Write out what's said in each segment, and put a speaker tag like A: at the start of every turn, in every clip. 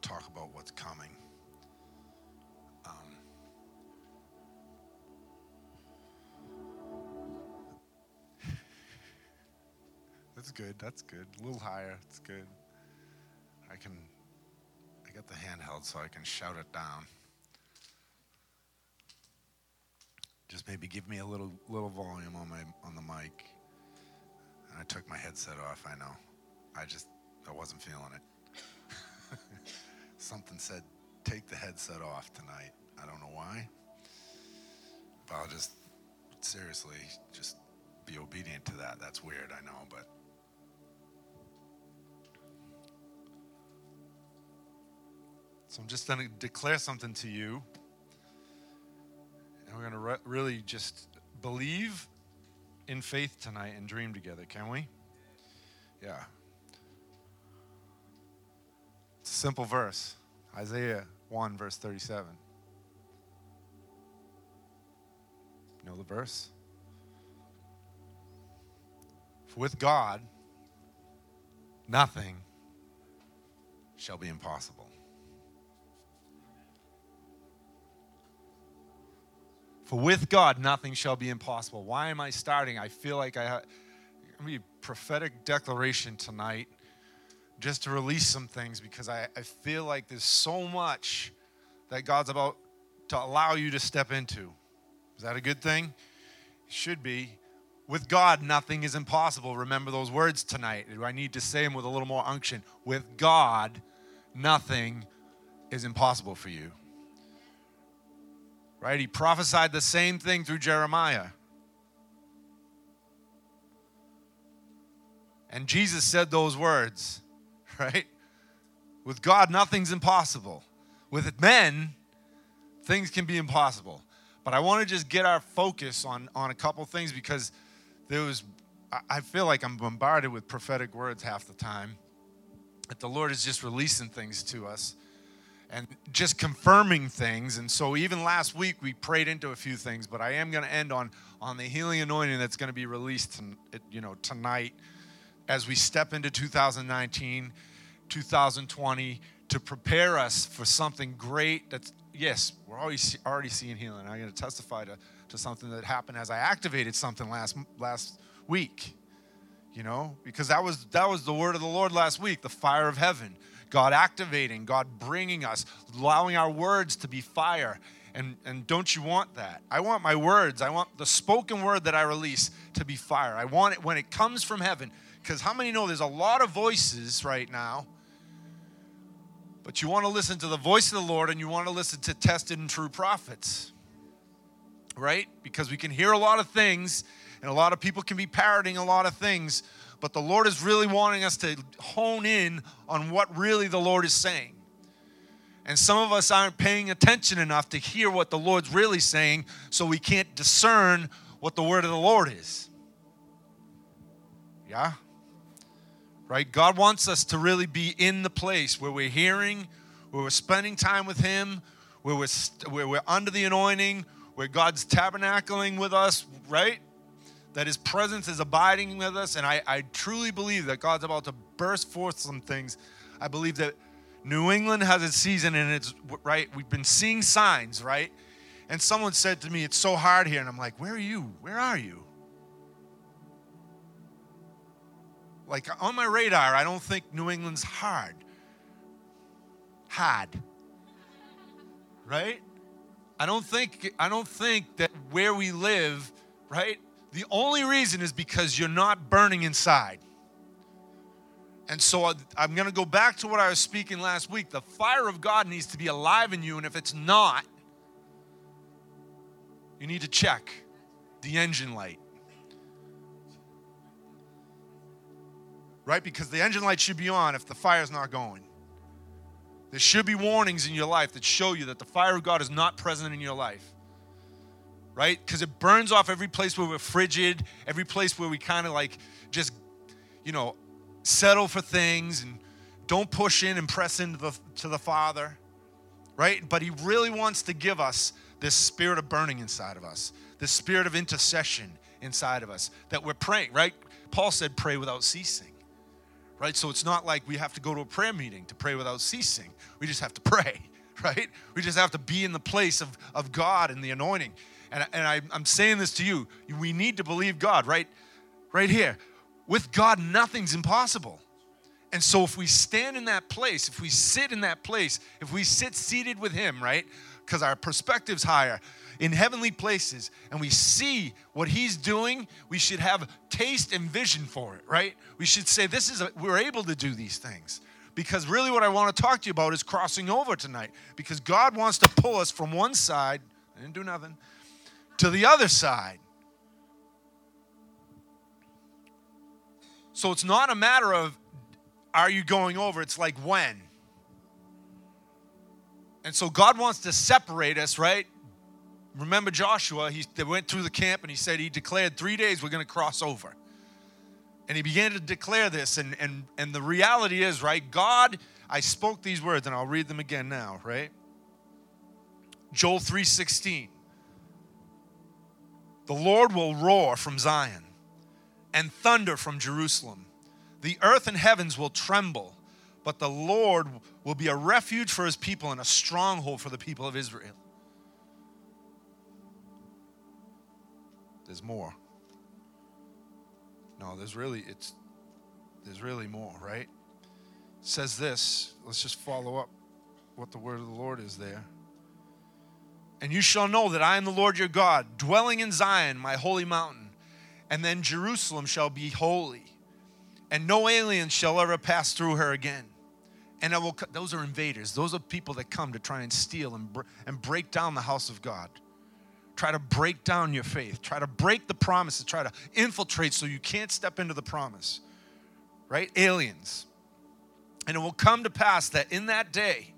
A: to talk about what's coming. Um, that's good. That's good. A little higher. It's good. I can. I got the handheld so I can shout it down. Just maybe give me a little little volume on my on the mic. And I took my headset off. I know. I just I wasn't feeling it. Something said take the headset off tonight. I don't know why. But I'll just seriously just be obedient to that. That's weird, I know, but So I'm just going to declare something to you. And we're going to re- really just believe in faith tonight and dream together, can we? Yeah. It's a simple verse Isaiah 1, verse 37. You know the verse? For with God, nothing shall be impossible. For with God, nothing shall be impossible. Why am I starting? I feel like I have a prophetic declaration tonight just to release some things because I, I feel like there's so much that God's about to allow you to step into. Is that a good thing? It should be. With God, nothing is impossible. Remember those words tonight. Do I need to say them with a little more unction. With God, nothing is impossible for you. Right? He prophesied the same thing through Jeremiah. And Jesus said those words, right? With God, nothing's impossible. With men, things can be impossible. But I want to just get our focus on, on a couple things because there was, I feel like I'm bombarded with prophetic words half the time. That the Lord is just releasing things to us and just confirming things. And so even last week we prayed into a few things, but I am going to end on on the healing anointing that's going to be released, you know, tonight as we step into 2019, 2020 to prepare us for something great. That's yes, we're always already seeing healing. I'm going to testify to to something that happened as I activated something last last week. You know, because that was that was the word of the Lord last week, the fire of heaven God activating, God bringing us, allowing our words to be fire. And, and don't you want that? I want my words, I want the spoken word that I release to be fire. I want it when it comes from heaven. Because how many know there's a lot of voices right now? But you want to listen to the voice of the Lord and you want to listen to tested and true prophets. Right? Because we can hear a lot of things and a lot of people can be parroting a lot of things, but the Lord is really wanting us to hone in on what really the Lord is saying. And some of us aren't paying attention enough to hear what the Lord's really saying, so we can't discern what the word of the Lord is. Yeah? Right? God wants us to really be in the place where we're hearing, where we're spending time with Him, where we're, where we're under the anointing, where God's tabernacling with us, right? that His presence is abiding with us. And I, I truly believe that God's about to burst forth some things. I believe that New England has a season and it's right. We've been seeing signs, right? And someone said to me, It's so hard here. And I'm like, Where are you? Where are you? Like on my radar, I don't think New England's hard. Hard. Right? I don't think I don't think that where we live, right, the only reason is because you're not burning inside. And so uh, I'm going to go back to what I was speaking last week. The fire of God needs to be alive in you. And if it's not, you need to check the engine light. Right? Because the engine light should be on if the fire's not going. There should be warnings in your life that show you that the fire of God is not present in your life right? Because it burns off every place where we're frigid, every place where we kind of like just, you know, settle for things and don't push in and press into the to the Father, right? But He really wants to give us this spirit of burning inside of us, this spirit of intercession inside of us that we're praying, right? Paul said, pray without ceasing, right? So it's not like we have to go to a prayer meeting to pray without ceasing. We just have to pray, right? We just have to be in the place of, of God and the anointing. And, and I, I'm saying this to you. We need to believe God, right? Right here. With God, nothing's impossible. And so if we stand in that place, if we sit in that place, if we sit seated with Him, right? Because our perspective's higher in heavenly places and we see what He's doing, we should have taste and vision for it, right? We should say, This is, a, we're able to do these things. Because really, what I want to talk to you about is crossing over tonight. Because God wants to pull us from one side, I didn't do nothing, to the other side. So it's not a matter of are you going over, it's like when. And so God wants to separate us, right? Remember Joshua, he went through the camp and he said he declared three days we're going to cross over. And he began to declare this, and, and, and the reality is, right, God, I spoke these words, and I'll read them again now, right? Joel 3:16. The Lord will roar from Zion and thunder from Jerusalem. The earth and heavens will tremble, but the Lord will be a refuge for his people and a stronghold for the people of Israel. There's more. No, there's really it's there's really more, right? It says this. Let's just follow up what the word of the Lord is there. And you shall know that I am the Lord your God, dwelling in Zion, my holy mountain. And then Jerusalem shall be holy, and no alien shall ever pass through her again. And I will, those are invaders. Those are people that come to try and steal and, and break down the house of God. Try to break down your faith. Try to break the promises. Try to infiltrate so you can't step into the promise. Right? Aliens. And it will come to pass that in that day,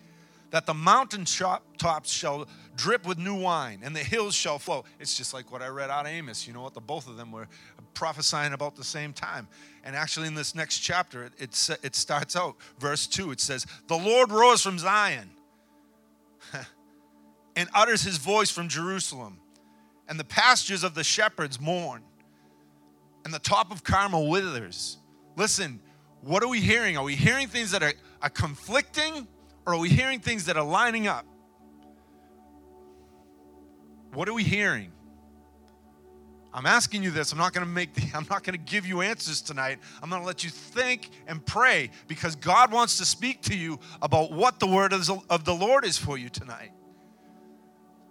A: that the mountain tops shall drip with new wine and the hills shall flow. It's just like what I read out of Amos. You know what? The both of them were prophesying about the same time. And actually, in this next chapter, it, it, it starts out, verse 2, it says, The Lord roars from Zion and utters his voice from Jerusalem, and the pastures of the shepherds mourn, and the top of Carmel withers. Listen, what are we hearing? Are we hearing things that are, are conflicting? Or are we hearing things that are lining up? What are we hearing? I'm asking you this. I'm not going to make the, I'm not going to give you answers tonight. I'm going to let you think and pray because God wants to speak to you about what the word of the Lord is for you tonight.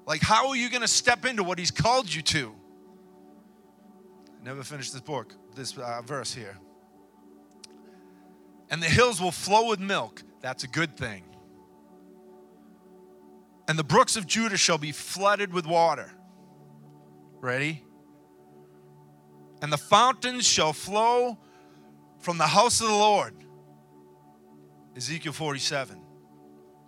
A: Like how are you going to step into what he's called you to? I never finished this book, this uh, verse here. And the hills will flow with milk. That's a good thing and the brooks of Judah shall be flooded with water. Ready? And the fountains shall flow from the house of the Lord. Ezekiel 47.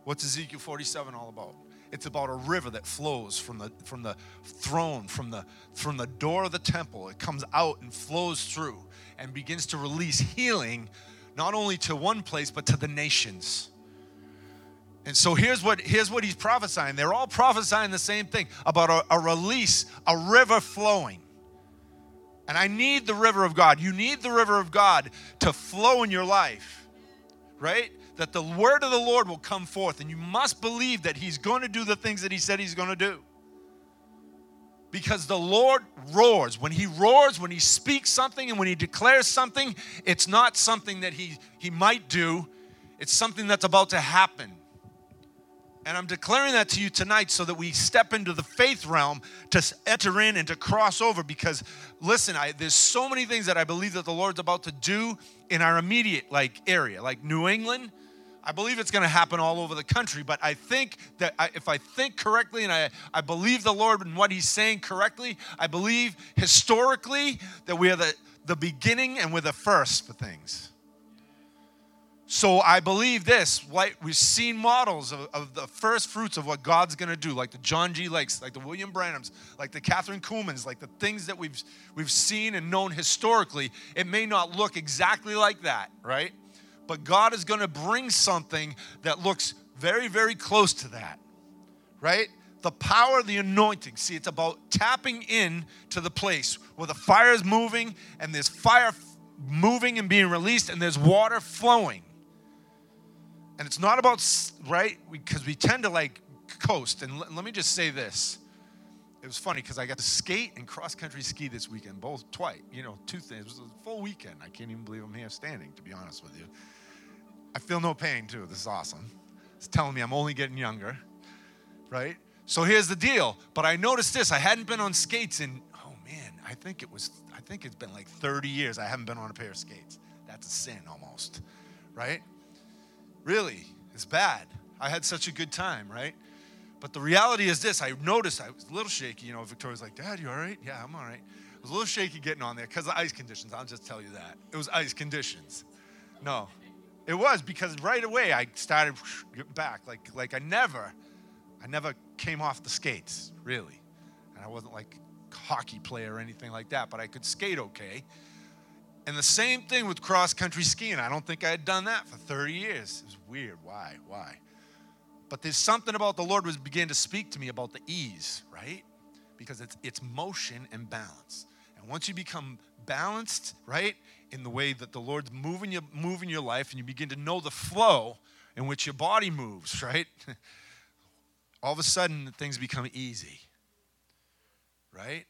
A: What's Ezekiel 47 all about? It's about a river that flows from the from the throne, from the from the door of the temple. It comes out and flows through and begins to release healing not only to one place but to the nations. And so here's what here's what he's prophesying. They're all prophesying the same thing about a, a, release, a river flowing. And I need the river of God. You need the river of God to flow in your life. Right? That the word of the Lord will come forth and you must believe that he's going to do the things that he said he's going to do. Because the Lord roars. When he roars, when he speaks something and when he declares something, it's not something that he he might do. It's something that's about to happen. And I'm declaring that to you tonight so that we step into the faith realm to enter in and to cross over. Because listen, I, there's so many things that I believe that the Lord's about to do in our immediate like area, like New England. I believe it's going to happen all over the country, but I think that I, if I think correctly and I, I believe the Lord and what He's saying correctly, I believe historically that we are the, the beginning and we're the first for things. So I believe this. We've seen models of, of the first fruits of what God's going to do, like the John G. Lakes, like the William Branhams, like the Kathryn Kuhlmans, like the things that we've we've seen and known historically. It may not look exactly like that, right? But God is going to bring something that looks very, very close to that, right? The power of the anointing. See, it's about tapping in to the place where the fire is moving and there's fire moving and being released, and there's water flowing. And it's not about, right? Because we tend to like coast. And let me just say this. It was funny because I got to skate and cross country ski this weekend, both twice, you know, two things. It was a full weekend. I can't even believe I'm here standing, to be honest with you. I feel no pain, too. This is awesome. It's telling me I'm only getting younger, right? So here's the deal. But I noticed this. I hadn't been on skates in, oh man, I think it was, I think it's been like 30 years I haven't been on a pair of skates. That's a sin almost, right? Really, it's bad. I had such a good time, right? But the reality is this I noticed I was a little shaky. You know, Victoria's like, Dad, you all right? Yeah, I'm all right. I was a little shaky getting on there because of ice conditions. I'll just tell you that. It was ice conditions. No, it was because right away I started back like like I never, I never came off the skates really, and I wasn't like a hockey player or anything like that, but I could skate okay. And the same thing with cross country skiing. I don't think I had done that for 30 years. It was weird. Why? Why? But there's something about the Lord was began to speak to me about the ease, right? Because it's it's motion and balance. And once you become balanced, right, in the way that the Lord's moving you moving your life, and you begin to know the flow in which your body moves, right? All of a sudden things become easy. Right?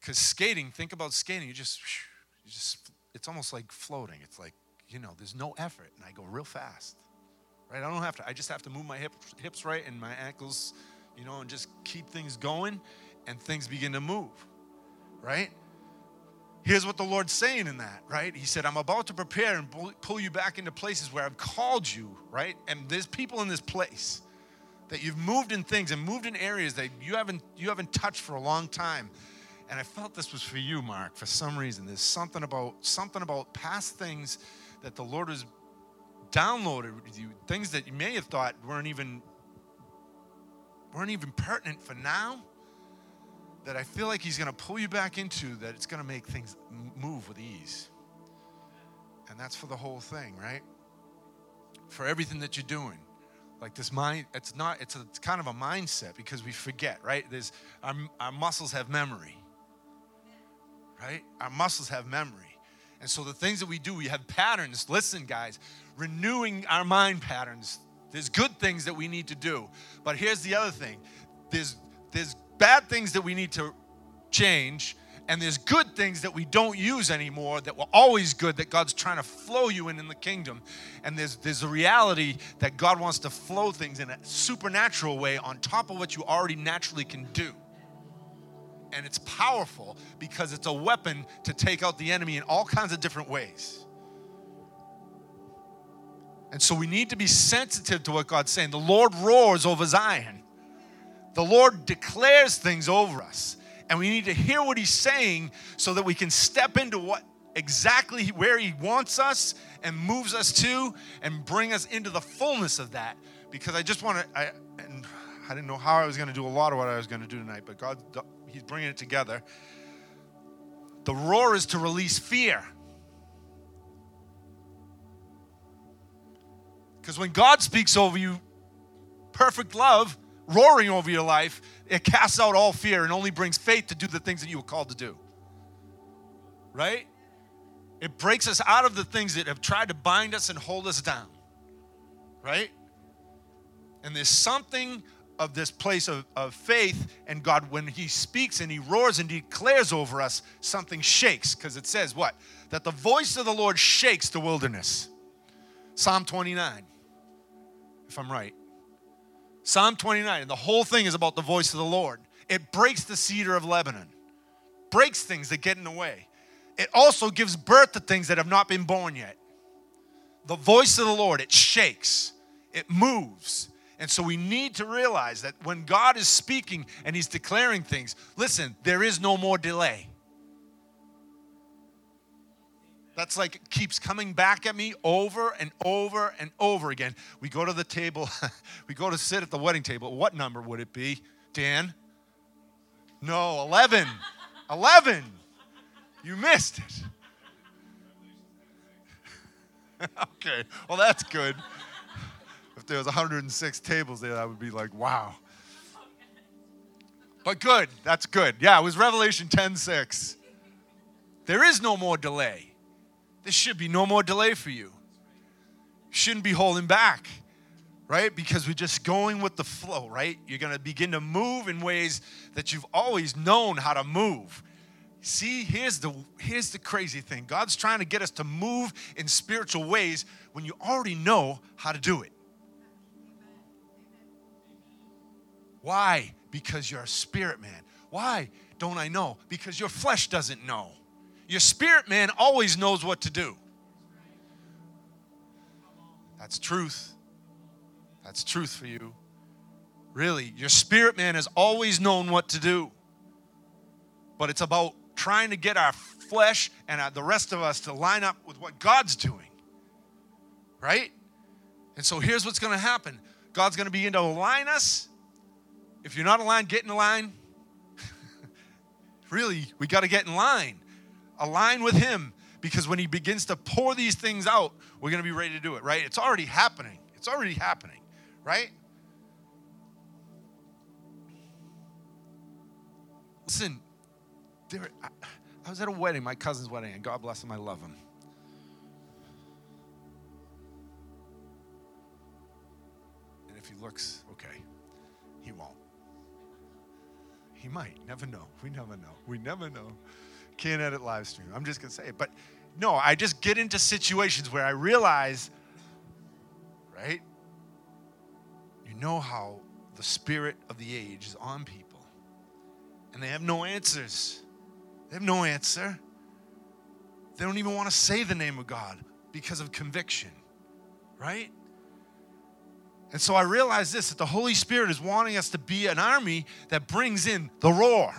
A: Because skating, think about skating, you just you just it's almost like floating. It's like, you know, there's no effort, and I go real fast right? I don't have to, I just have to move my hip, hips right and my ankles, you know, and just keep things going and things begin to move, right? Here's what the Lord's saying in that, right? He said, I'm about to prepare and pull you back into places where I've called you, right? And there's people in this place that you've moved in things and moved in areas that you haven't you haven't touched for a long time. And I felt this was for you, Mark, for some reason. There's something about something about past things that the Lord has downloaded you things that you may have thought weren't even weren't even pertinent for now that I feel like he's going to pull you back into that it's going to make things move with ease. And that's for the whole thing, right? For everything that you're doing. Like this mind, it's not, it's, a, it's kind of a mindset because we forget, right? There's, our, our muscles have memory, right? Our muscles have memory. And so the things that we do, we have patterns. Listen, guys, renewing our mind patterns. There's good things that we need to do. But here's the other thing there's, there's bad things that we need to change, and there's good things that we don't use anymore that were always good that God's trying to flow you in in the kingdom. And there's, there's a reality that God wants to flow things in a supernatural way on top of what you already naturally can do and it's powerful because it's a weapon to take out the enemy in all kinds of different ways. And so we need to be sensitive to what God's saying. The Lord roars over Zion. The Lord declares things over us. And we need to hear what he's saying so that we can step into what exactly where he wants us and moves us to and bring us into the fullness of that. Because I just want to I I didn't know how I was going to do a lot of what I was going to do tonight, but God he's bringing it together. The roar is to release fear. Because when God speaks over you, perfect love, roaring over your life, it casts out all fear and only brings faith to do the things that you were called to do. Right? It breaks us out of the things that have tried to bind us and hold us down. Right? And there's something of this place of, of faith and God, when He speaks and He roars and declares over us, something shakes. Because it says what? That the voice of the Lord shakes the wilderness. Psalm 29, if I'm right. Psalm 29, and the whole thing is about the voice of the Lord. It breaks the cedar of Lebanon, breaks things that get in the way. It also gives birth to things that have not been born yet. The voice of the Lord, it shakes, it moves, and so we need to realize that when God is speaking and He's declaring things, listen, there is no more delay. That's like keeps coming back at me over and over and over again. We go to the table, we go to sit at the wedding table. What number would it be, Dan? No, 11. 11. You missed it. okay, well, that's good if there was 106 tables there, I would be like, wow. But good, that's good. Yeah, it was Revelation 10 6. There is no more delay. There should be no more delay for you. You shouldn't be holding back, right? Because we're just going with the flow, right? You're going to begin to move in ways that you've always known how to move. See, here's the here's the crazy thing. God's trying to get us to move in spiritual ways when you already know how to do it. Why? Because you're a spirit man. Why don't I know? Because your flesh doesn't know. Your spirit man always knows what to do. That's truth. That's truth for you. Really, your spirit man has always known what to do. But it's about trying to get our flesh and the rest of us to line up with what God's doing. Right? And so here's what's going to happen God's going to begin to align us. If you're not aligned, get in line. really, we got to get in line. Align with Him because when He begins to pour these things out, we're going to be ready to do it, right? It's already happening. It's already happening, right? Listen, there, I, I was at a wedding, my cousin's wedding, and God bless him, I love him. And if he looks okay, he won't. He might. Never know. We never know. We never know. Can't edit live stream. I'm just going to say it. But no, I just get into situations where I realize, right? You know how the spirit of the age is on people, and they have no answers. They have no answer. They don't even want to say the name of God because of conviction, right? And so I realize this that the Holy Spirit is wanting us to be an army that brings in the roar.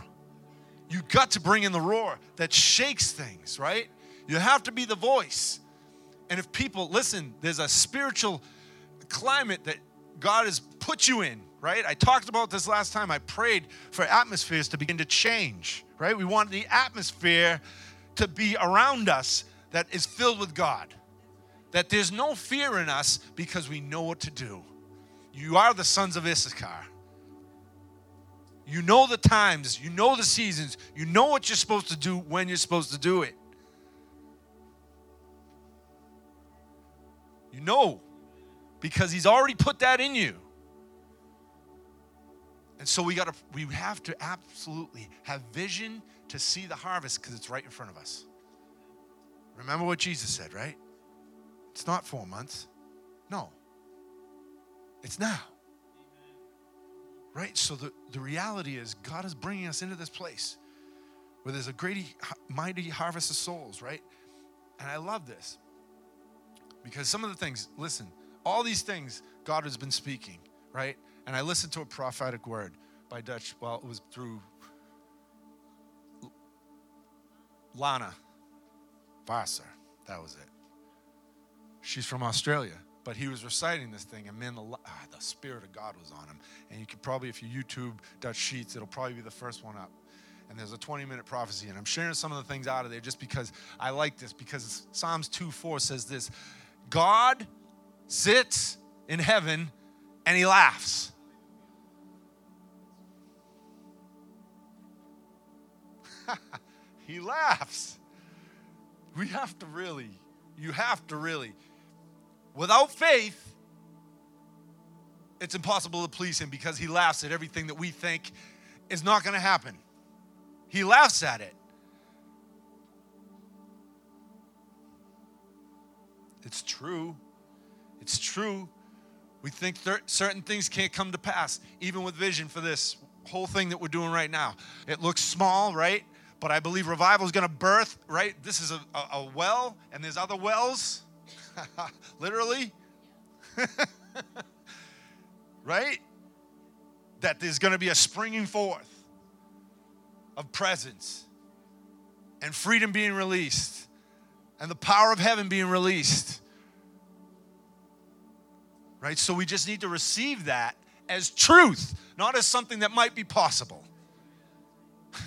A: You got to bring in the roar that shakes things, right? You have to be the voice. And if people, listen, there's a spiritual climate that God has put you in, right? I talked about this last time. I prayed for atmospheres to begin to change, right? We want the atmosphere to be around us that is filled with God. That there's no fear in us because we know what to do. You are the sons of Issachar. You know the times, you know the seasons, you know what you're supposed to do when you're supposed to do it. You know because he's already put that in you. And so we got to we have to absolutely have vision to see the harvest because it's right in front of us. Remember what Jesus said, right? It's not 4 months. No. It's now. Right? So the, the reality is God is bringing us into this place where there's a great mighty harvest of souls, right? And I love this. Because some of the things, listen, all these things God has been speaking, right? and I listened to a prophetic word by Dutch, well, it was through Lana Vawser. That was it. She's from Australia, but he was reciting this thing, and man, the, ah, the Spirit of God was on him. And you could probably, if you YouTube Dutch Sheets, it'll probably be the first one up. And there's a 20 minute prophecy, and I'm sharing some of the things out of there just because I like this, because Psalms 2 4 says this God sits in heaven and he laughs. he laughs. We have to really, you have to really. Without faith, it's impossible to please him because he laughs at everything that we think is not going to happen. He laughs at it. It's true. It's true. We think certain things can't come to pass, even with vision for this whole thing that we're doing right now. It looks small, right? But I believe revival is going to birth, right? This is a, a, a well, and there's other wells, literally, right? That there's going to be a springing forth of presence and freedom being released and the power of heaven being released. Right? So we just need to receive that as truth, not as something that might be possible.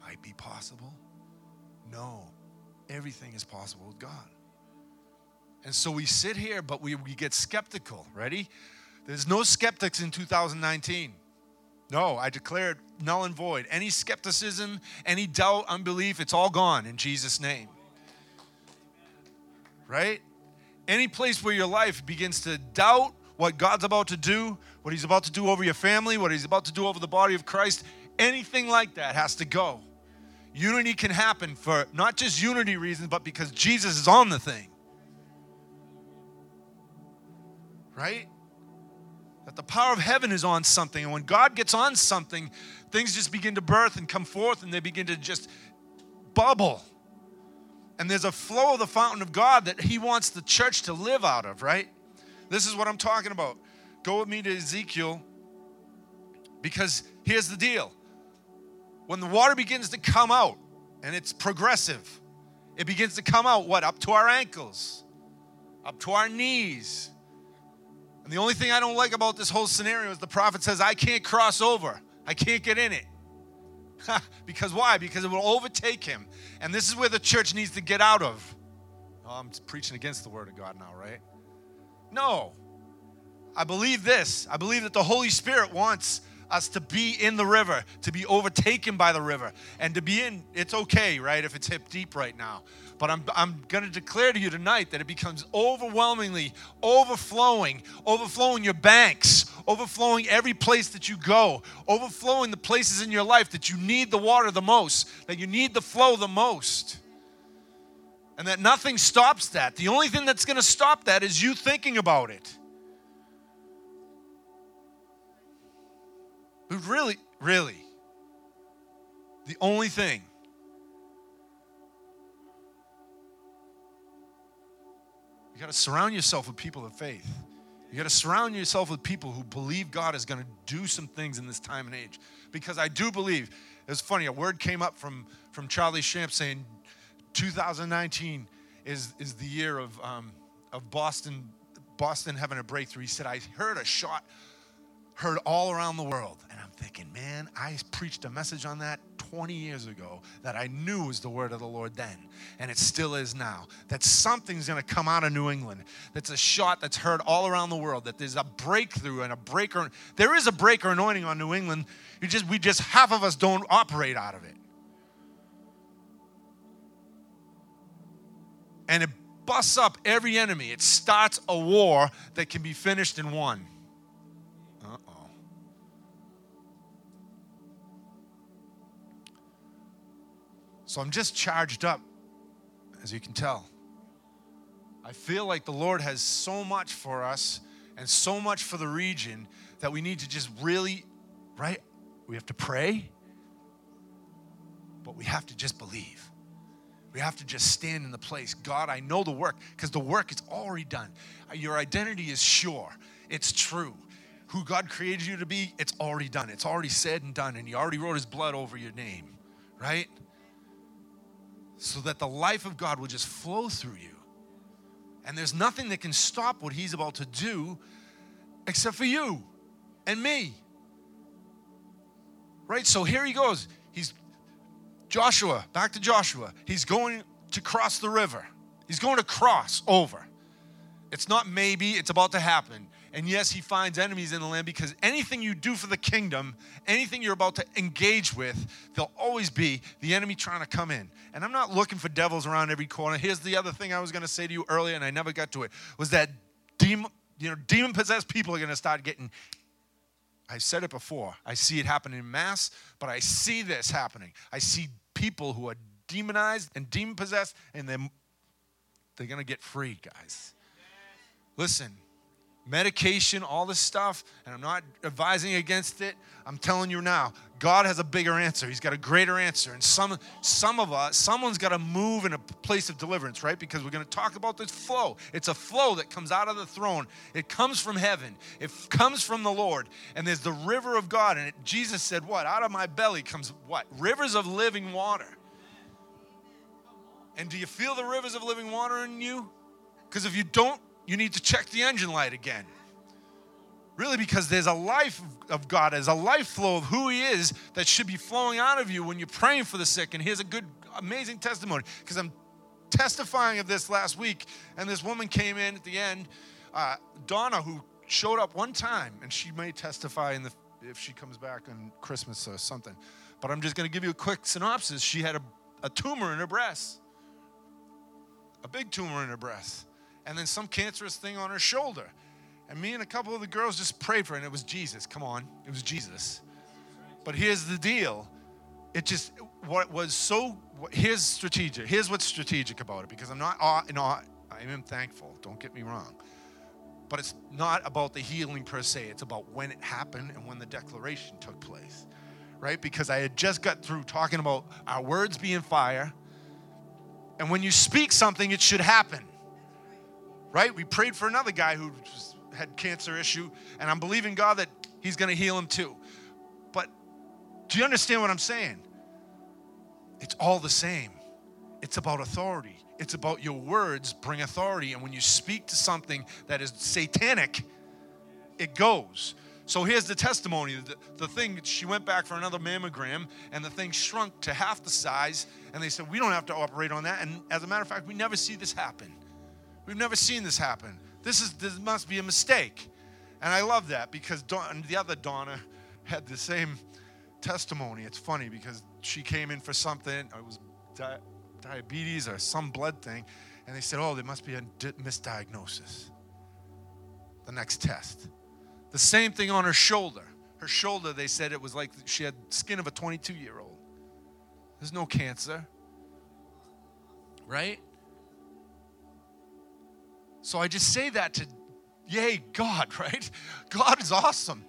A: Might be possible? No. Everything is possible with God. And so we sit here, but we, we get skeptical. Ready? There's no skeptics in 2019. No, I declare it null and void. Any skepticism, any doubt, unbelief, it's all gone in Jesus' name. Right? Any place where your life begins to doubt what God's about to do, what He's about to do over your family, what He's about to do over the body of Christ, anything like that has to go. Unity can happen for not just unity reasons, but because Jesus is on the thing. Right? That the power of heaven is on something. And when God gets on something, things just begin to birth and come forth and they begin to just bubble. And there's a flow of the fountain of God that He wants the church to live out of, right? This is what I'm talking about. Go with me to Ezekiel because here's the deal. When the water begins to come out, and it's progressive, it begins to come out, what? Up to our ankles, up to our knees. And the only thing I don't like about this whole scenario is the prophet says, I can't cross over, I can't get in it. because why? Because it will overtake him. And this is where the church needs to get out of. Oh, I'm preaching against the word of God now, right? No. I believe this. I believe that the Holy Spirit wants us to be in the river, to be overtaken by the river, and to be in, it's okay, right, if it's hip deep right now. But I'm, I'm going to declare to you tonight that it becomes overwhelmingly overflowing, overflowing your banks, overflowing every place that you go, overflowing the places in your life that you need the water the most, that you need the flow the most. And that nothing stops that. The only thing that's going to stop that is you thinking about it. But really, really, the only thing you got to surround yourself with people of faith. You got to surround yourself with people who believe God is going to do some things in this time and age. Because I do believe, it's funny, a word came up from, from Charlie Shamp saying 2019 is, is the year of, um, of Boston, Boston having a breakthrough. He said, I heard a shot heard all around the world. Thinking, man, I preached a message on that 20 years ago that I knew was the word of the Lord then, and it still is now. That something's going to come out of New England. That's a shot that's heard all around the world. That there's a breakthrough and a breaker. There is a breaker anointing on New England. You just we just half of us don't operate out of it. And it busts up every enemy. It starts a war that can be finished in one. So I'm just charged up, as you can tell. I feel like the Lord has so much for us and so much for the region that we need to just really, right? We have to pray, but we have to just believe. We have to just stand in the place. God, I know the work because the work is already done. Uh, your identity is sure, it's true. Who God created you to be, it's already done. It's already said and done, and He already wrote His blood over your name, right? So that the life of God will just flow through you. And there's nothing that can stop what He's about to do except for you and me. Right? So here he goes. He's Joshua, back to Joshua. He's going to cross the river. He's going to cross over. It's not maybe, it's about to happen. And yes, he finds enemies in the land because anything you do for the kingdom, anything you're about to engage with, there'll always be the enemy trying to come in. And I'm not looking for devils around every corner. Here's the other thing I was going to say to you earlier, and I never got to it, was that demon, you know, demon possessed people are going to start getting. I said it before. I see it happening in mass, but I see this happening. I see people who are demonized and demon possessed, and they're, they're going to get free, guys. Listen, medication, all this stuff, and I'm not advising against it. I'm telling you now, God has a bigger answer. He's got a greater answer. And some some of us, someone's got to move in a place of deliverance, right? Because we're going to talk about this flow. It's a flow that comes out of the throne. It comes from heaven. It comes from the Lord. And there's the river of God. And it, Jesus said, "What? Out of my belly comes what? Rivers of living water." And do you feel the rivers of living water in you? Because if you don't you need to check the engine light again. Really, because there's a life of God, there's a life flow of who He is that should be flowing out of you when you're praying for the sick. And here's a good, amazing testimony because I'm testifying of this last week, and this woman came in at the end, uh, Donna, who showed up one time, and she may testify in the if she comes back on Christmas or something. But I'm just going to give you a quick synopsis. She had a, a tumor in her breast, a big tumor in her breast, and then some cancerous thing on her shoulder. And me and a couple of the girls just prayed for her, and it was Jesus. Come on, it was Jesus. But here's the deal it just what was so here's strategic here's what's strategic about it because i'm not uh, you know i am thankful don't get me wrong but it's not about the healing per se it's about when it happened and when the declaration took place right because i had just got through talking about our words being fire and when you speak something it should happen right we prayed for another guy who had cancer issue and i'm believing god that he's going to heal him too but do you understand what I'm saying? It's all the same. It's about authority. It's about your words bring authority. And when you speak to something that is satanic, it goes. So here's the testimony. The, the thing, she went back for another mammogram, and the thing shrunk to half the size. And they said, We don't have to operate on that. And as a matter of fact, we never see this happen. We've never seen this happen. This, is, this must be a mistake. And I love that because Dawn, the other Donna had the same testimony. It's funny because she came in for something, it was di- diabetes or some blood thing, and they said, oh, there must be a di- misdiagnosis. The next test. The same thing on her shoulder. Her shoulder, they said it was like she had skin of a 22 year old. There's no cancer. Right? So I just say that to, yay, God, right? God is awesome.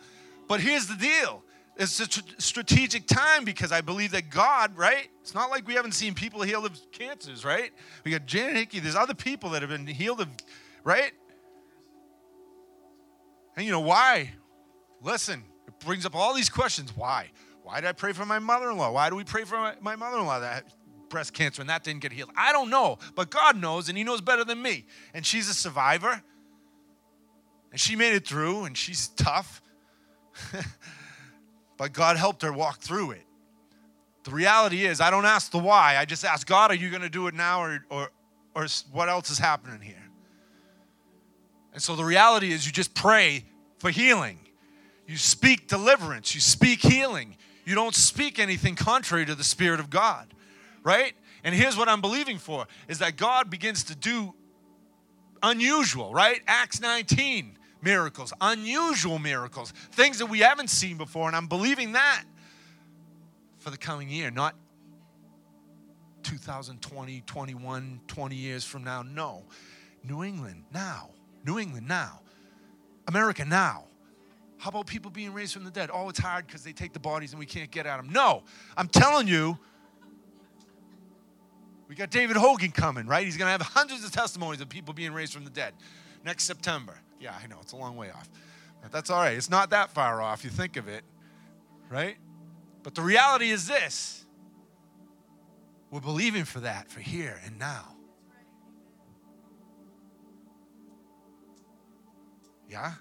A: But here's the deal it's a strategic time because I believe that God, right? It's not like we haven't seen people healed of cancers, right? We got Janet Hickey. There's other people that have been healed of, right? And you know why? Listen, it brings up all these questions. Why? Why did I pray for my mother-in-law? Why do we pray for my, my mother-in-law that breast cancer and that didn't get healed? I don't know, but God knows, and He knows better than me. And she's a survivor, and she made it through, and she's tough. but God helped her walk through it. The reality is, I don't ask the why. I just ask God, are you going to do it now or, or, or what else is happening here? And so the reality is, you just pray for healing. You speak deliverance. You speak healing. You don't speak anything contrary to the Spirit of God, right? And here's what I'm believing for is that God begins to do unusual, right? Acts 19 miracles, unusual miracles, things that we haven't seen before. And I'm believing that for the coming year, not 2020, 21, 20 years from now. No. New England now. New England now. America now. How about people being raised from the dead? Oh, it's hard because they take the bodies and we can't get at them. No, I'm telling you, we got David Hogan coming, right? He's going to have hundreds of testimonies of people being raised from the dead next September. Yeah, I know, it's a long way off. But that's all right. It's not that far off, you think of it, right? But the reality is this we're believing for that, for here and now. Yeah?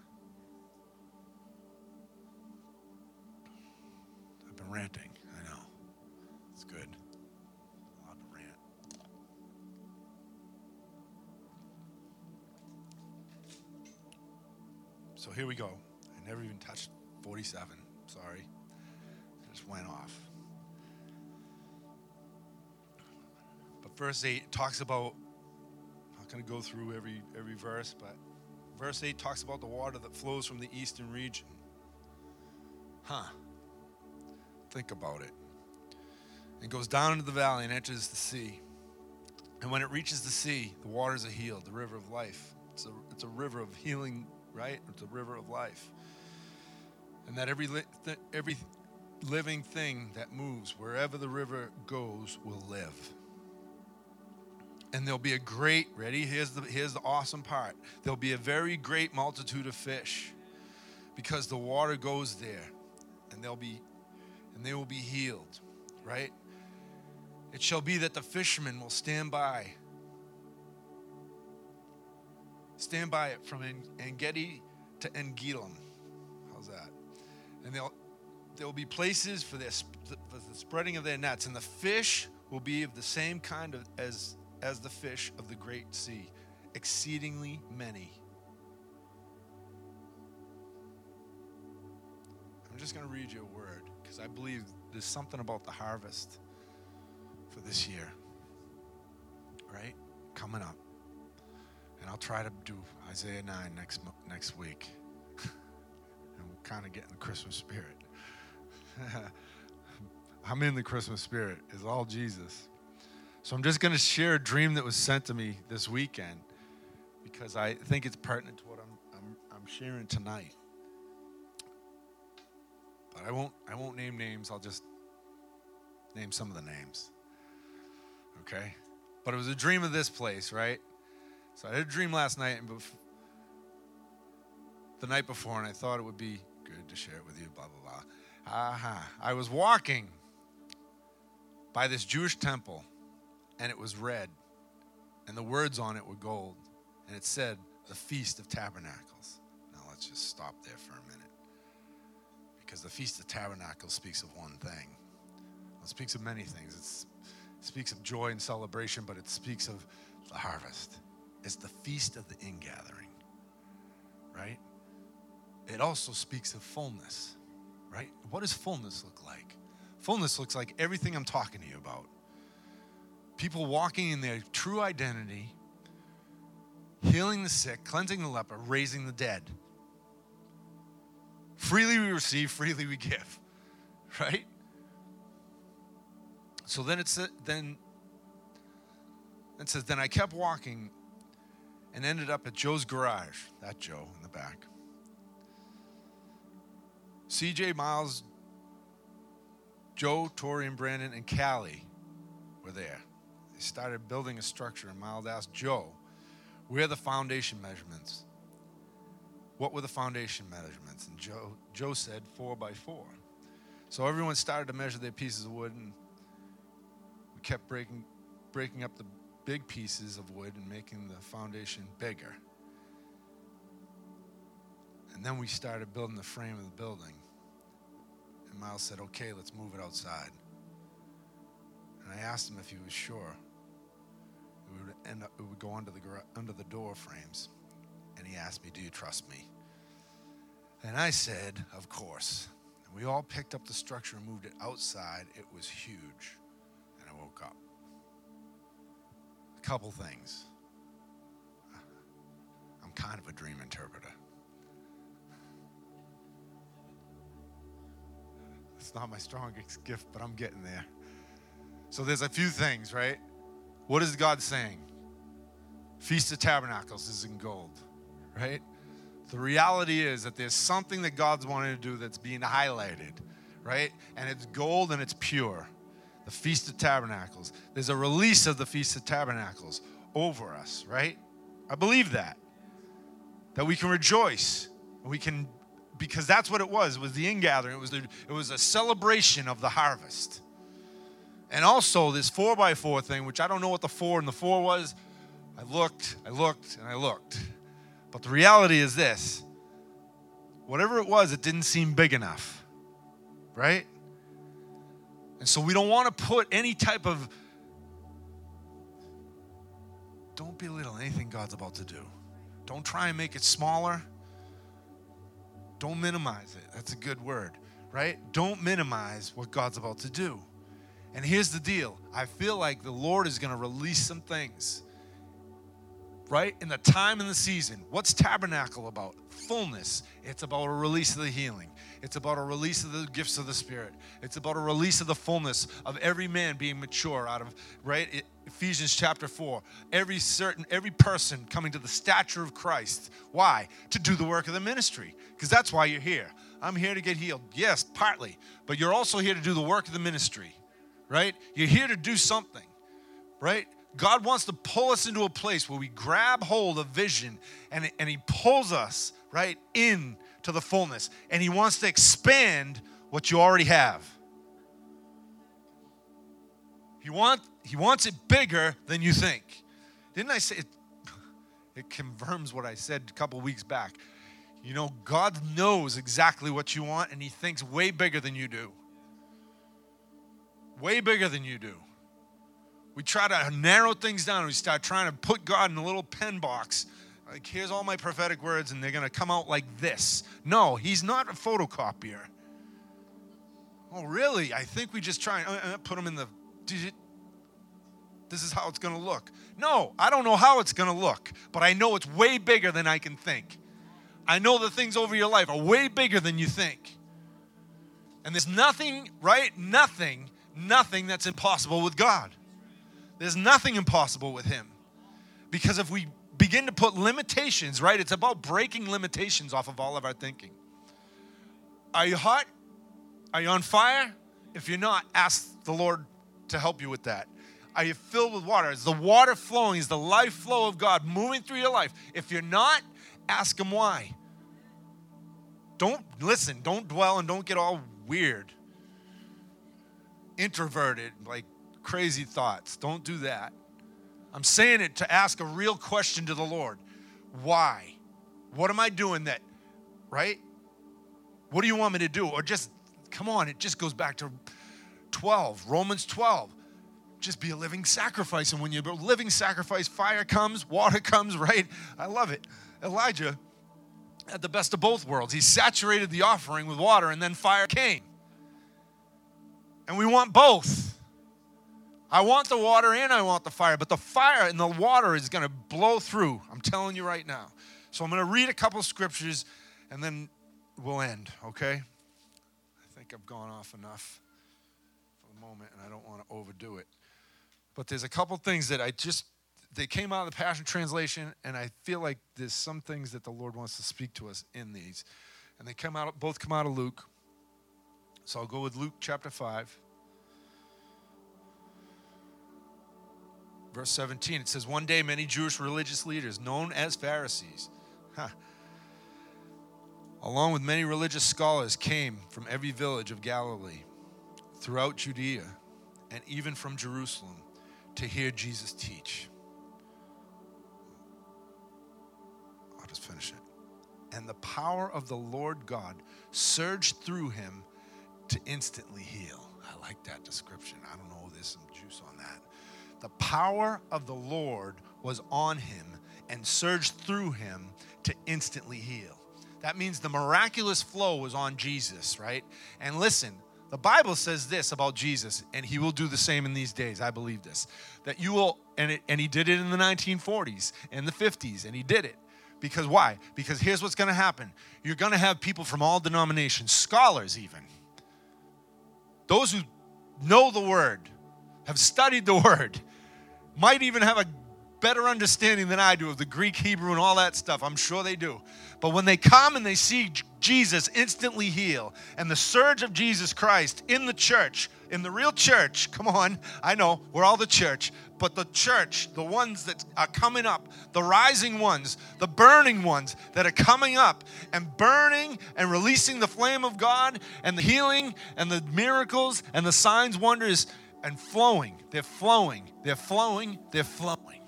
A: I've been ranting. So here we go. I never even touched 47. Sorry. It just went off. But verse 8 talks about, I'm not going to go through every, every verse, but verse 8 talks about the water that flows from the eastern region. Huh. Think about it. It goes down into the valley and enters the sea. And when it reaches the sea, the waters are healed, the river of life. It's a, it's a river of healing right? It's a river of life. And that every, li- th- every living thing that moves, wherever the river goes, will live. And there'll be a great, ready? Here's the, here's the awesome part. There'll be a very great multitude of fish because the water goes there and they'll be, and they will be healed, right? It shall be that the fishermen will stand by Stand by it from Engedi to Eneglaim. How's that? And they'll there will be places for, this, for the spreading of their nets, and the fish will be of the same kind of, as, as the fish of the great sea, exceedingly many. I'm just going to read you a word because I believe there's something about the harvest for this year, right? Coming up. And I'll try to do Isaiah 9 next, next week. and we'll kind of get in the Christmas spirit. I'm in the Christmas spirit. It's all Jesus. So I'm just going to share a dream that was sent to me this weekend because I think it's pertinent to what I'm, I'm, I'm sharing tonight. But I won't, I won't name names. I'll just name some of the names. Okay? But it was a dream of this place, right? So I had a dream last night and bef- the night before, and I thought it would be good to share it with you, blah, blah, blah. Aha. I was walking by this Jewish temple, and it was red, and the words on it were gold, and it said, the Feast of Tabernacles. Now let's just stop there for a minute. Because the Feast of Tabernacles speaks of one thing. It speaks of many things. It's, it speaks of joy and celebration, but it speaks of the harvest. It's the Feast of the Ingathering, right? It also speaks of fullness right? What does fullness look like? Fullness looks like everything I'm talking to you about. People walking in their true identity, healing the sick, cleansing the leper, raising the dead. Freely we receive, freely we give, right? So then it's then it says then I kept walking and ended up at Joe's garage. That Joe in the back. CJ Miles, Joe, Tori, and Brandon, and Callie were there. They started building a structure, and Miles asked Joe, Where are the foundation measurements? What were the foundation measurements? And Joe, Joe said, Four by four. So everyone started to measure their pieces of wood, and we kept breaking, breaking up the big pieces of wood and making the foundation bigger. And then we started building the frame of the building. And Miles said, Okay, let's move it outside. And I asked him if he was sure it would, end up, it would go under the, under the door frames. And he asked me, Do you trust me? And I said, Of course. And we all picked up the structure and moved it outside. It was huge. And I woke up. Couple things. I'm kind of a dream interpreter. It's not my strongest gift, but I'm getting there. So there's a few things, right? What is God saying? Feast of Tabernacles is in gold, right? The reality is that there's something that God's wanting to do that's being highlighted, right? And it's gold and it's pure. The Feast of Tabernacles. There's a release of the Feast of Tabernacles over us, right? I believe that. That we can rejoice. We can because that's what it was. It was the ingathering. It was the, it was a celebration of the harvest. And also this four by four thing, which I don't know what the four and the four was. I looked, I looked, and I looked. But the reality is this whatever it was, it didn't seem big enough. Right? And so we don't want to put any type of don't belittle anything God's about to do. Don't try and make it smaller. Don't minimize it. That's a good word, right? Don't minimize what God's about to do. And here's the deal I feel like the Lord is going to release some things, right? In the time and the season. What's tabernacle about? Fullness. It's about a release of the healing, it's about a release of the gifts of the Spirit, it's about a release of the fullness of every man being mature out of, right? Ephesians chapter 4. Every certain, every person coming to the stature of Christ. Why? To do the work of the ministry. Because that's why you're here. I'm here to get healed. Yes, partly. But you're also here to do the work of the ministry. Right? You're here to do something. Right? God wants to pull us into a place where we grab hold of vision and, and He pulls us, right, in to the fullness. And He wants to expand what you already have. He, want, he wants it bigger than you think. Didn't I say it? It confirms what I said a couple weeks back. You know, God knows exactly what you want, and He thinks way bigger than you do. Way bigger than you do. We try to narrow things down. We start trying to put God in a little pen box. Like, here's all my prophetic words, and they're going to come out like this. No, He's not a photocopier. Oh, really? I think we just try and uh, uh, put them in the. This is how it's going to look. No, I don't know how it's going to look, but I know it's way bigger than I can think. I know the things over your life are way bigger than you think. And there's nothing, right? Nothing, nothing that's impossible with God. There's nothing impossible with Him. Because if we begin to put limitations, right? It's about breaking limitations off of all of our thinking. Are you hot? Are you on fire? If you're not, ask the Lord to help you with that. Are you filled with water? Is the water flowing? Is the life flow of God moving through your life? If you're not, ask Him why. Don't listen, don't dwell, and don't get all weird, introverted, like crazy thoughts. Don't do that. I'm saying it to ask a real question to the Lord. Why? What am I doing that, right? What do you want me to do? Or just, come on, it just goes back to 12, Romans 12. Just be a living sacrifice. And when you're a living sacrifice, fire comes, water comes, right? I love it. Elijah had the best of both worlds. He saturated the offering with water, and then fire came. And we want both. I want the water and I want the fire, but the fire and the water is going to blow through. I'm telling you right now. So I'm going to read a couple scriptures and then we'll end, okay? I think I've gone off enough for the moment and I don't want to overdo it. But there's a couple things that I just they came out of the Passion Translation, and I feel like there's some things that the Lord wants to speak to us in these. And they come out, both come out of Luke. So I'll go with Luke chapter 5. Verse 17, it says, One day many Jewish religious leaders, known as Pharisees, huh, along with many religious scholars, came from every village of Galilee, throughout Judea, and even from Jerusalem to hear Jesus teach. I'll just finish it. And the power of the Lord God surged through him to instantly heal. I like that description. I don't know, there's some juice on that. The power of the Lord was on him and surged through him to instantly heal. That means the miraculous flow was on Jesus, right? And listen, the Bible says this about Jesus, and he will do the same in these days. I believe this. That you will, and, it, and he did it in the 1940s and the 50s, and he did it. Because why? Because here's what's going to happen you're going to have people from all denominations, scholars even, those who know the word, have studied the word, might even have a better understanding than I do of the Greek, Hebrew, and all that stuff. I'm sure they do. But when they come and they see Jesus instantly heal and the surge of Jesus Christ in the church, in the real church, come on, I know, we're all the church, but the church, the ones that are coming up, the rising ones, the burning ones that are coming up and burning and releasing the flame of God and the healing and the miracles and the signs, wonders, and flowing. They're flowing, they're flowing, they're flowing.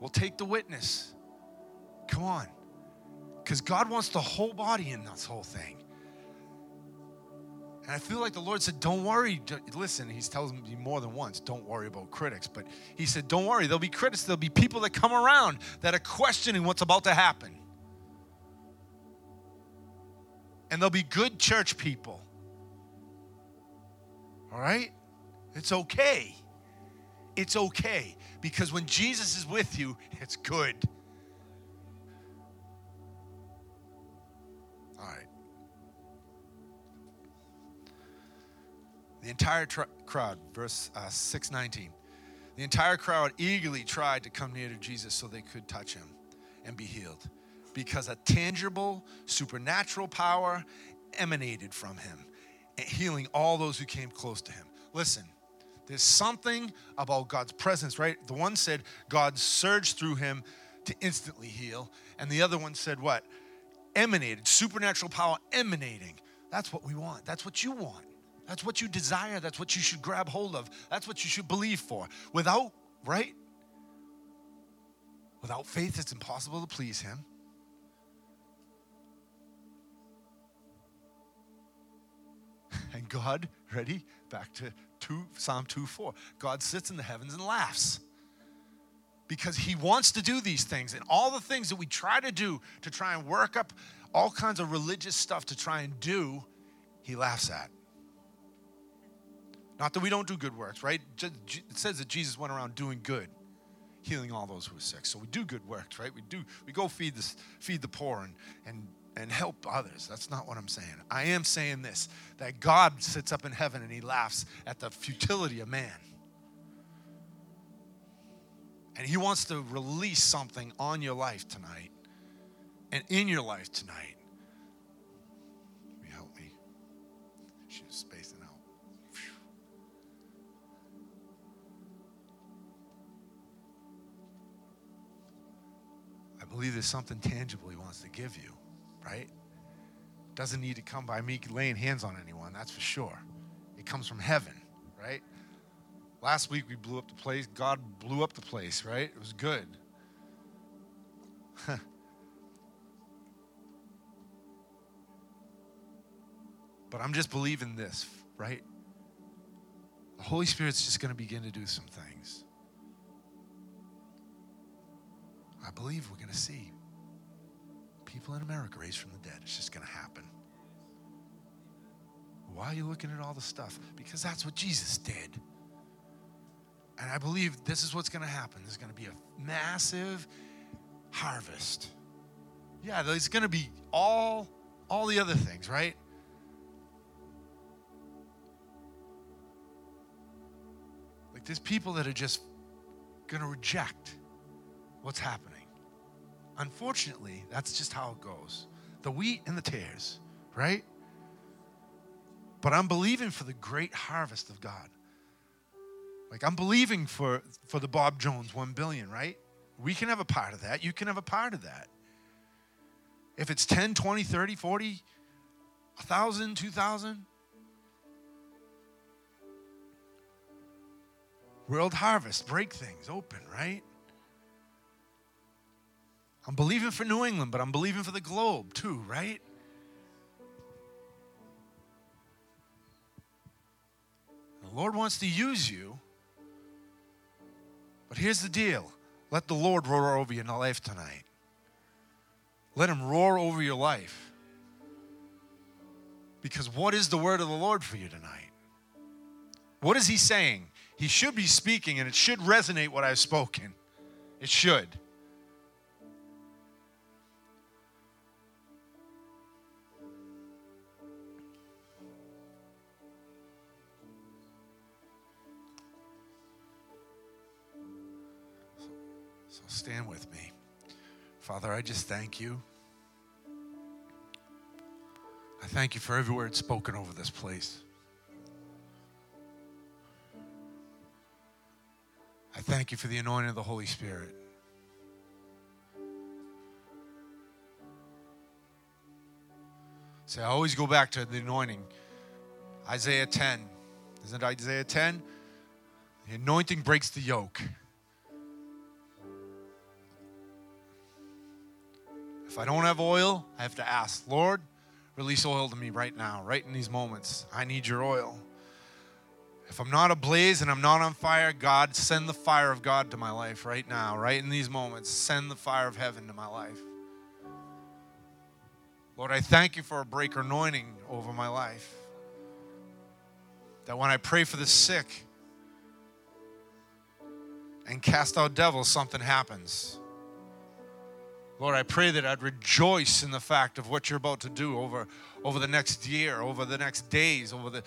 A: Well, take the witness. Come on. Because God wants the whole body in this whole thing. And I feel like the Lord said, Don't worry. Listen, He tells me more than once, don't worry about critics. But He said, Don't worry. There'll be critics, there'll be people that come around that are questioning what's about to happen. And there'll be good church people. All right? It's okay. It's okay. Because when Jesus is with you, it's good. All right. The entire tr- crowd, verse uh, 619. The entire crowd eagerly tried to come near to Jesus so they could touch him and be healed because a tangible supernatural power emanated from him, healing all those who came close to him. Listen, there's something about God's presence, right? The one said God surged through him to instantly heal, and the other one said what? Emanated, supernatural power emanating. That's what we want. That's what you want. That's what you desire. That's what you should grab hold of. That's what you should believe for. Without, right? Without faith, it's impossible to please Him. And God, ready? Back to 2, Psalm 2 4. God sits in the heavens and laughs. because he wants to do these things. And all the things that we try to do to try and work up all kinds of religious stuff to try and do, he laughs at. Not that we don't do good works, right? It says that Jesus went around doing good, healing all those who were sick. So we do good works, right? We do we go feed the feed the poor and and and help others. That's not what I'm saying. I am saying this that God sits up in heaven and he laughs at the futility of man. And he wants to release something on your life tonight and in your life tonight. Will you help me? She's spacing out. I believe there's something tangible he wants to give you, right? Doesn't need to come by me laying hands on anyone, that's for sure. It comes from heaven, right? Last week we blew up the place. God blew up the place, right? It was good. but I'm just believing this, right? The Holy Spirit's just going to begin to do some things. I believe we're going to see people in America raised from the dead. It's just going to happen. Why are you looking at all the stuff? Because that's what Jesus did. And I believe this is what's going to happen. There's going to be a massive harvest. Yeah, there's going to be all all the other things, right? Like there's people that are just going to reject what's happening. Unfortunately, that's just how it goes. The wheat and the tares, right? But I'm believing for the great harvest of God. Like I'm believing for for the Bob Jones 1 billion, right? We can have a part of that. You can have a part of that. If it's 10, 20, 30, 40, 1,000, 2,000, World Harvest, break things open, right? I'm believing for New England, but I'm believing for the globe too, right? The Lord wants to use you but here's the deal let the Lord roar over your life tonight. Let Him roar over your life. Because what is the word of the Lord for you tonight? What is He saying? He should be speaking, and it should resonate what I've spoken. It should. Father, I just thank you. I thank you for every word spoken over this place. I thank you for the anointing of the Holy Spirit. So I always go back to the anointing. Isaiah 10. Isn't it Isaiah 10? The anointing breaks the yoke. If I don't have oil, I have to ask, Lord, release oil to me right now, right in these moments. I need your oil. If I'm not ablaze and I'm not on fire, God, send the fire of God to my life right now, right in these moments. Send the fire of heaven to my life. Lord, I thank you for a breaker anointing over my life. That when I pray for the sick and cast out devils, something happens. Lord, I pray that I'd rejoice in the fact of what you're about to do over, over the next year, over the next days, over the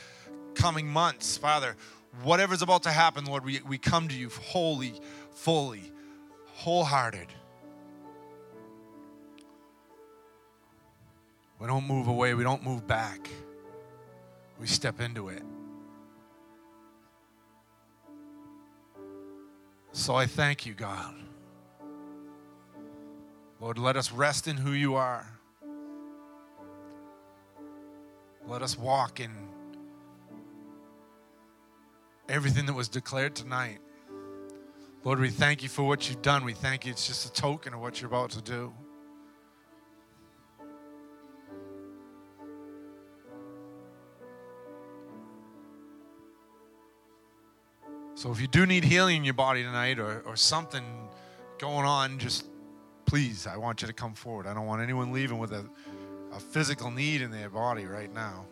A: coming months. Father, whatever's about to happen, Lord, we, we come to you wholly, fully, wholehearted. We don't move away, we don't move back. We step into it. So I thank you, God. Lord, let us rest in who you are. Let us walk in everything that was declared tonight. Lord, we thank you for what you've done. We thank you. It's just a token of what you're about to do. So if you do need healing in your body tonight or, or something going on, just please, I want you to come forward. I don't want anyone leaving with a, a physical need in their body right now.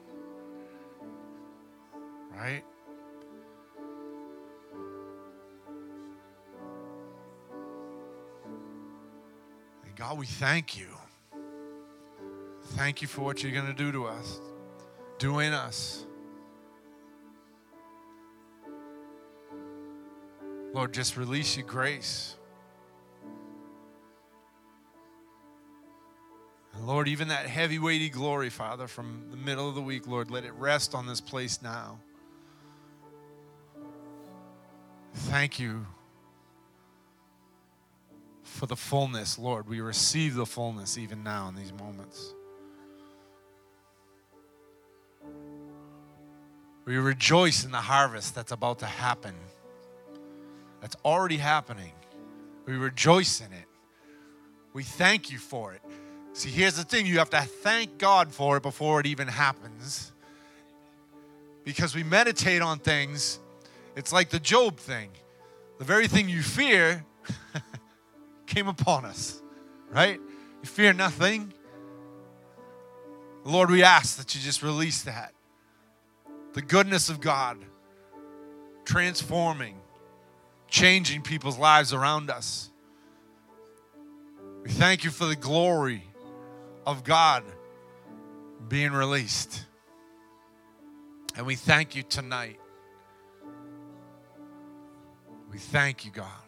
A: Right? God, we thank you. Thank you for what you're going to do to us, do in us. Lord, just release your grace. Lord, even that heavy, weighty glory, Father, from the middle of the week, Lord, let it rest on this place now. Thank you for the fullness, Lord. We receive the fullness even now in these moments. We rejoice in the harvest that's about to happen, that's already happening. We rejoice in it. We thank you for it. See, here's the thing you have to thank God for it before it even happens. Because we meditate on things, it's like the Job thing. The very thing you fear came upon us, right? You fear nothing. Lord, we ask that you just release that the goodness of God transforming, changing people's lives around us. We thank you for the glory of God being released. And we thank you tonight. We thank you, God.